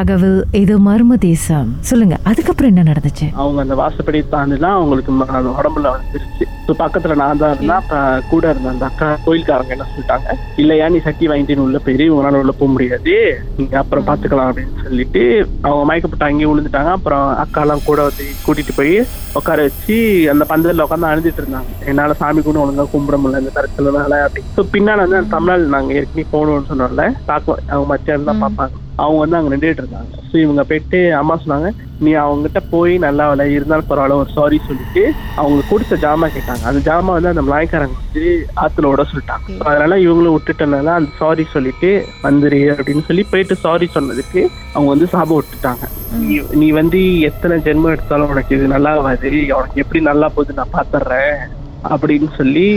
ராகவில் இது மர்ம தேசம். சொல்லுங்க அதுக்கப்புறம் என்ன நடந்துச்சு? அவங்க அந்த வாசப்படி தாண்டிலாம் அவங்களுக்கு உடம்புல வந்துருச்சு. ஸோ பக்கத்துல நான் தான் இருந்தேன். அப்ப கூட இருந்த அந்த அக்கா கோயில்காரங்க என்ன சொல்லிட்டாங்க இல்லையா நீ சட்டி வாங்கிட்டு உள்ள போயிரு உங்களால உள்ள போக முடியாது. நீங்க அப்புறம் பாத்துக்கலாம் அப்படின்னு சொல்லிட்டு அவங்க மயக்கப்பட்டு அங்கேயே விழுந்துட்டாங்க. அப்புறம் அக்காலாம் கூட வந்து கூட்டிட்டு போய் உட்கார வச்சு அந்த பந்தல்ல உட்காந்து அழுதுட்டு இருந்தாங்க. என்னால சாமி கூட ஒழுங்கா கும்பிட முடியல இந்த தரத்துலனால அப்படி ஸோ பின்னால வந்து அந்த தமிழ்நாடு நாங்க ஏற்கனவே போகணும்னு சொன்னோம்ல பார்க்க அவங்க மச்சான் தான் பார்ப்பாங்க. அவங்க வந்து அங்க நின்றுட்டு இருந்தாங்க. ஸோ இவங்க போயிட்டு அம்மா சொன்னாங்க நீ அவங்ககிட்ட போய் நல்லா விலை இருந்தாலும் பரவாயில்ல ஒரு சாரி சொல்லிட்டு அவங்க கொடுத்த ஜாமா கேட்டாங்க. அந்த ஜாமா வந்து அந்த மலாய்க்காரங்க வந்து ஆத்துல விட சொல்லிட்டாங்க. அதனால இவங்களும் விட்டுட்டனால அந்த சாரி சொல்லிட்டு வந்துரு அப்படின்னு சொல்லி போயிட்டு சாரி சொன்னதுக்கு அவங்க வந்து சாபம் விட்டுட்டாங்க. நீ நீ வந்து எத்தனை ஜென்மம் எடுத்தாலும் உனக்கு இது நல்லா ஆகாது. உனக்கு எப்படி நல்லா போகுது நான் பாத்துறேன் அப்படின்னு சொல்லி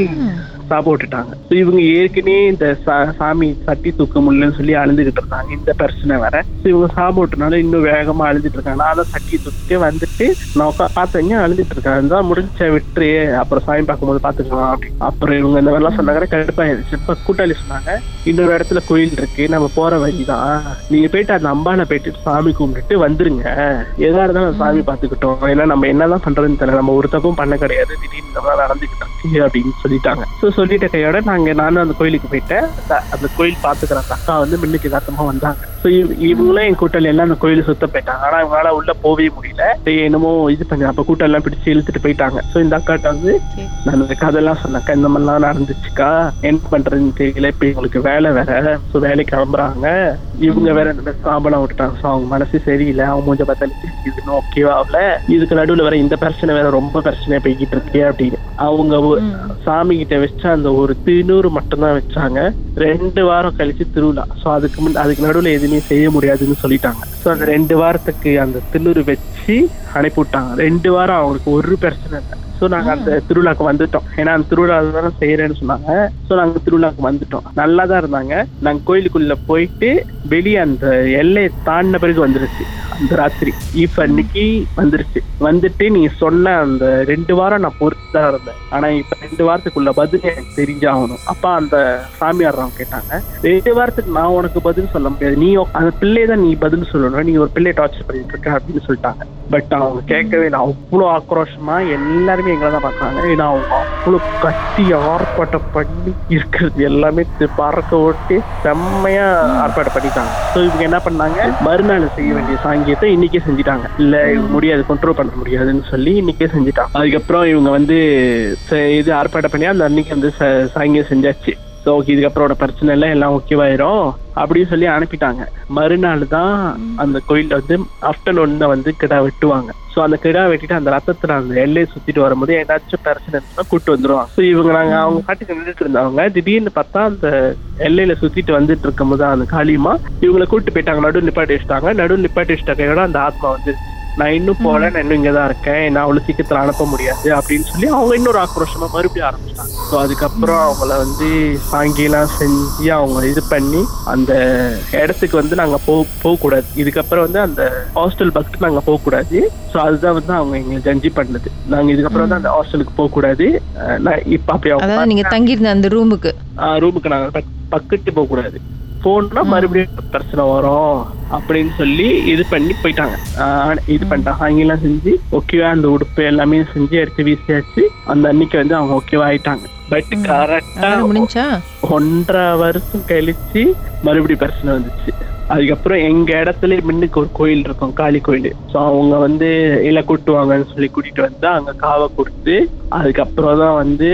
சாபம் விட்டுட்டாங்க ஸோ இவங்க ஏற்கனவே இந்த சா- சாமி சட்டி தூக்க முடியலன்னு சொல்லி அழுதுகிட்டு இருந்தாங்க. இந்த பிரச்சனை வேற. ஸோ இவங்க சாபம் விட்டனால இன்னும் வேகமா அழுதுட்டு இருக்காங்க. நான் தான் சட்டி தூக்கிட்டு வந்துட்டு நான் உட்கா பார்த்தேங்க அழுதுட்டு இருக்கேன். தான் முடிஞ்ச விட்டுரு அப்புறம் சாமி பார்க்கும்போது பார்த்துக்கலாம் அப்படின்னு. அப்புறம் இவங்க இந்த மாதிரிலாம் சொன்னாங்க கடுப்பாயிருச்சு. இப்போ கூட்டாளி சொன்னாங்க இன்னொரு இடத்துல கோயில் இருக்கு. நம்ம போற வழிதான். நீங்க போயிட்டு அந்த அம்பானை போயிட்டு சாமி கும்பிட்டுட்டு வந்துருங்க. எதா இருந்தாலும் சாமி பார்த்துக்கிட்டோம். ஏன்னா நம்ம என்னதான் பண்றதுன்னு தெரியல. நம்ம ஒரு தப்பும் பண்ண கிடையாது. திடீர்னு இந்த மாதிரி நடந்துகிட்டு இருக்கு அப்படின்னு சொல்லிட்டாங்க. ஸோ சொல்லிட்ட கையோட நாங்க நானும் அந்த கோயிலுக்கு போயிட்டேன். அந்த- அந்த கோயில் பாத்துக்கிற அக்கா வந்து மின்னுக்கு யதார்த்தமா வந்தாங்க. ஸோ இவங்களும் என் கூட்டாளி எல்லாம் அந்த கோயிலை சுத்த போயிட்டாங்க. ஆனா இவங்களால உள்ள போகவே முடியல. என்னமோ இது பண்ணி அப்ப கூட்டம் எல்லாம் பிடிச்சு இழுத்துட்டு போயிட்டாங்க. ஸோ இந்த அக்காட்ட வந்து நான் இந்த கதையெல்லாம் சொன்னேன். இந்த மாதிரிலாம் நடந்துச்சுக்கா? என்ன பண்றதுன்னு தெரியல. இப்ப இவங்களுக்கு வேலை வேற. ஸோ வேலைக்கு கிளம்புறாங்க. இவங்க வேற இந்த சாம்பலம் விட்டுட்டாங்க. ஸோ அவங்க மனசு சரியில்லை. அவங்க மூஞ்ச பார்த்தாலும் இதுன்னு ஓகேவா ஆகல இதுக்கு நடுவுல வேற இந்த பிரச்சனை வேற ரொம்ப பிரச்சனையா போய்கிட்டு இருக்கு அப்படின்னு. அவங்க சாமி கிட்ட வச்ச அந்த ஒரு திருநூறு மட்டும்தான் வச்சாங்க. ரெண்டு வாரம் கழிச்சு திருவிழா. ஸோ அதுக்கு முன் அதுக்கு நடுவுல எதுவுமே செய்ய முடியாதுன்னு சொல்லிட்டாங்க. ஸோ அந்த ரெண்டு வாரத்துக்கு அந்த திருநூறு வச்சு அனுப்பி விட்டாங்க. ரெண்டு வாரம் அவங்களுக்கு ஒரு பிரச்சனை இல்லை. ஸோ நாங்க அந்த திருவிழாக்கு வந்துட்டோம். ஏன்னா அந்த திருவிழா தானே செய்யறேன்னு சொன்னாங்க. ஸோ நாங்க திருவிழாக்கு வந்துட்டோம். நல்லா தான் இருந்தாங்க. நாங்க கோயிலுக்குள்ள போயிட்டு வெளியே அந்த எல்லையை தாண்டின பிறகு வந்துருச்சு. அந்த ராத்திரி. ஈஃப் அன்னைக்கு வந்துருச்சு. வந்துட்டு நீ சொன்ன அந்த ரெண்டு வாரம் நான் பொறுத்து தான் இருந்தேன். ஆனா இப்ப ரெண்டு வாரத்துக்குள்ள பதில் எனக்கு தெரிஞ்சாகணும். அப்பா அந்த சாமியார்றவங்க கேட்டாங்க. ரெண்டு வாரத்துக்கு நான் உனக்கு பதில் சொல்ல முடியாது. நீ அந்த பிள்ளையை தான் நீ பதில் சொல்லணும். நீ ஒரு பிள்ளையை டார்ச்சர் பண்ணிட்டு இருக்க அப்படின்னு சொல்லிட்டாங்க. பட் அவங்க கேட்கவே இல்லை. அவ்வளோ ஆக்ரோஷமா எல்லாருமே எங்களை தான் பார்க்குறாங்க. ஏன்னா அவங்க அவ்வளோ கட்டி ஆர்ப்பாட்டம் பண்ணி இருக்கிறது எல்லாமே பறக்க ஓட்டி செம்மையா ஆர்ப்பாட்டம் பண்ணிட்டாங்க. ஸோ இவங்க என்ன பண்ணாங்க? மறுநாள் செய்ய வேண்டிய சாங்கியத்தை இன்னைக்கே செஞ்சுட்டாங்க. இல்லை முடியாது கண்ட்ரோல் பண்ண முடியாதுன்னு சொல்லி இன்னைக்கே செஞ்சுட்டாங்க. அதுக்கப்புறம் இவங்க வந்து ச- இது ஆர்ப்பாட்டம் பண்ணி அந்த அன்னைக்கு வந்து ச- சாங்கியம் செஞ்சாச்சு. ஸோ ஓகே இதுக்கப்புறம் பிரச்சனை இல்லை எல்லாம் ஓகேவாயிரும் அப்படின்னு சொல்லி அனுப்பிட்டாங்க. மறுநாள் தான் அந்த கோயில்ல வந்து ஆஃப்டர்நூன் தான் வந்து கிடா வெட்டுவாங்க. ஸோ அந்த கிடா வெட்டிட்டு அந்த ரத்தத்துல அந்த எல்லையை சுத்திட்டு வரும்போது ஏதாச்சும் பிரச்சனை இருந்துச்சுன்னா கூட்டு வந்துருவாங்க. ஸோ இவங்க நாங்க அவங்க பாட்டுக்கு நின்றுட்டு இருந்தவங்க. திடீர்னு பார்த்தா அந்த எல்லையில சுத்திட்டு வந்துட்டு இருக்கும் போது அந்த காளியமா இவங்களை கூட்டு போயிட்டாங்க. நடு நிப்பாட்டி வச்சுட்டாங்க. நடு நிப்பாட்டி வச்சுட்ட கையோட அந்த ஆத்மா வந்து நான் இன்னும் போல நான் இன்னும் இங்கதான் இருக்கேன் நான் அவ்வளவு சீக்கிரத்துல அனுப்ப முடியாது அப்படின்னு சொல்லி அவங்க இன்னொரு ஆக்ரோஷமா மறுபடியும் ஆரம்பிச்சிட்டாங்க. ஸோ அதுக்கப்புறம் அவங்கள வந்து சாங்கியெல்லாம் செஞ்சு அவங்க இது பண்ணி அந்த இடத்துக்கு வந்து நாங்க போ போகக்கூடாது. இதுக்கப்புறம் வந்து அந்த ஹாஸ்டல் பக்கத்து நாங்க போகக்கூடாது. ஸோ அதுதான் வந்து அவங்க எங்களை ஜட்ஜி பண்ணது. நாங்க இதுக்கப்புறம் வந்து அந்த ஹாஸ்டலுக்கு போகக்கூடாது. நான் இப்ப அப்படி அவங்க அதாவது நீங்க தங்கியிருந்த அந்த ரூமுக்கு ரூமுக்கு நாங்க பக்- பக்கத்து போக கூடாது போனா மறுபடியும் பிரச்சனை வரும் அப்படின்னு சொல்லி இது பண்ணி போயிட்டாங்க. இது பண்ணிட்டாங்க. அங்கெல்லாம் செஞ்சு ஓகேவா அந்த உடுப்பு எல்லாமே செஞ்சு எடுத்து வீசியாச்சு. அந்த அன்னைக்கு வந்து அவங்க ஓகேவா ஆயிட்டாங்க. பட் கரெக்டா முடிஞ்சா? ஒன்றரை வருஷம் கழிச்சு மறுபடியும் பிரச்சனை வந்துச்சு. அதுக்கப்புறம் எங்க இடத்துல முன்னுக்கு ஒரு கோயில் இருக்கும் காளி கோயில். ஸோ அவங்க வந்து இல்ல கூட்டுவாங்கன்னு சொல்லி கூட்டிட்டு வந்து அங்க காவை கொடுத்து அதுக்கப்புறம் தான் வந்து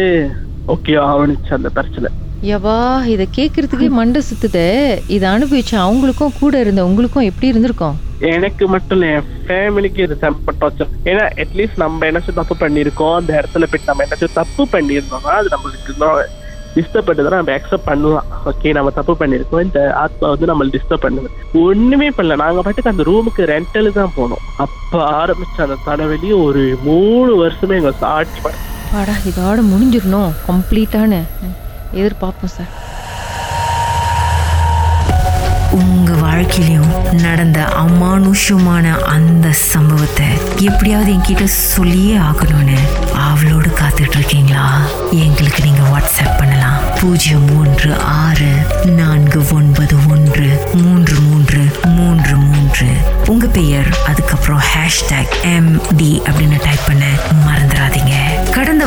ஓகே ஆவணிச்சு அந்த பிரச்சனை. யவா இத கேக்குறதுக்கே மண்டை சுத்துதே. இதை அனுபவிச்ச அவங்களுக்கும் கூட இருந்த உங்களுக்கும் எப்படி இருந்திருக்கும்? எனக்கு மட்டும் இல்ல என் ஃபேமிலிக்கு இது செம்ம டார்ச்சர் ஏன்னா அட்லீஸ்ட் நம்ம என்னச்சும் தப்பு பண்ணியிருக்கோம் அந்த இடத்துல போயிட்டு நம்ம என்னச்சும் தப்பு பண்ணியிருந்தோம்னா அது நம்மளுக்கு டிஸ்டர்ப் நம்ம அக்செப்ட் பண்ணலாம். ஓகே நம்ம தப்பு பண்ணியிருக்கோம் இந்த ஆத்மா வந்து நம்மள டிஸ்டர்ப் பண்ணுது. ஒண்ணுமே பண்ணல. நாங்க பாட்டுக்கு அந்த ரூமுக்கு ரெண்டல் தான் போனோம். அப்ப ஆரம்பிச்ச அந்த தலைவலி ஒரு மூணு வருஷமே எங்க சாட்சி இதோட முடிஞ்சிடணும். கம்ப்ளீட்டான எதிர்பார்ப்போம் சார். உங்க வாழ்க்கையிலும் நடந்த அமானுஷமான அந்த சம்பவத்தை எப்படியாவது என்கிட்ட சொல்லியே ஆகணும்னு அவளோடு காத்துட்டு இருக்கீங்களா எங்களுக்கு நீங்க வாட்ஸ்அப் பண்ணலாம். பூஜ்ஜியம் மூன்று ஆறு நான்கு ஒன்பது ஒன்று மூன்று மூன்று மூன்று மூன்று. உங்கள் பெயர் அதுக்கப்புறம் ஹேஷ்டாக் எம்டி அப்படின்னு டைப் பண்ண மறந்துடாதீங்க.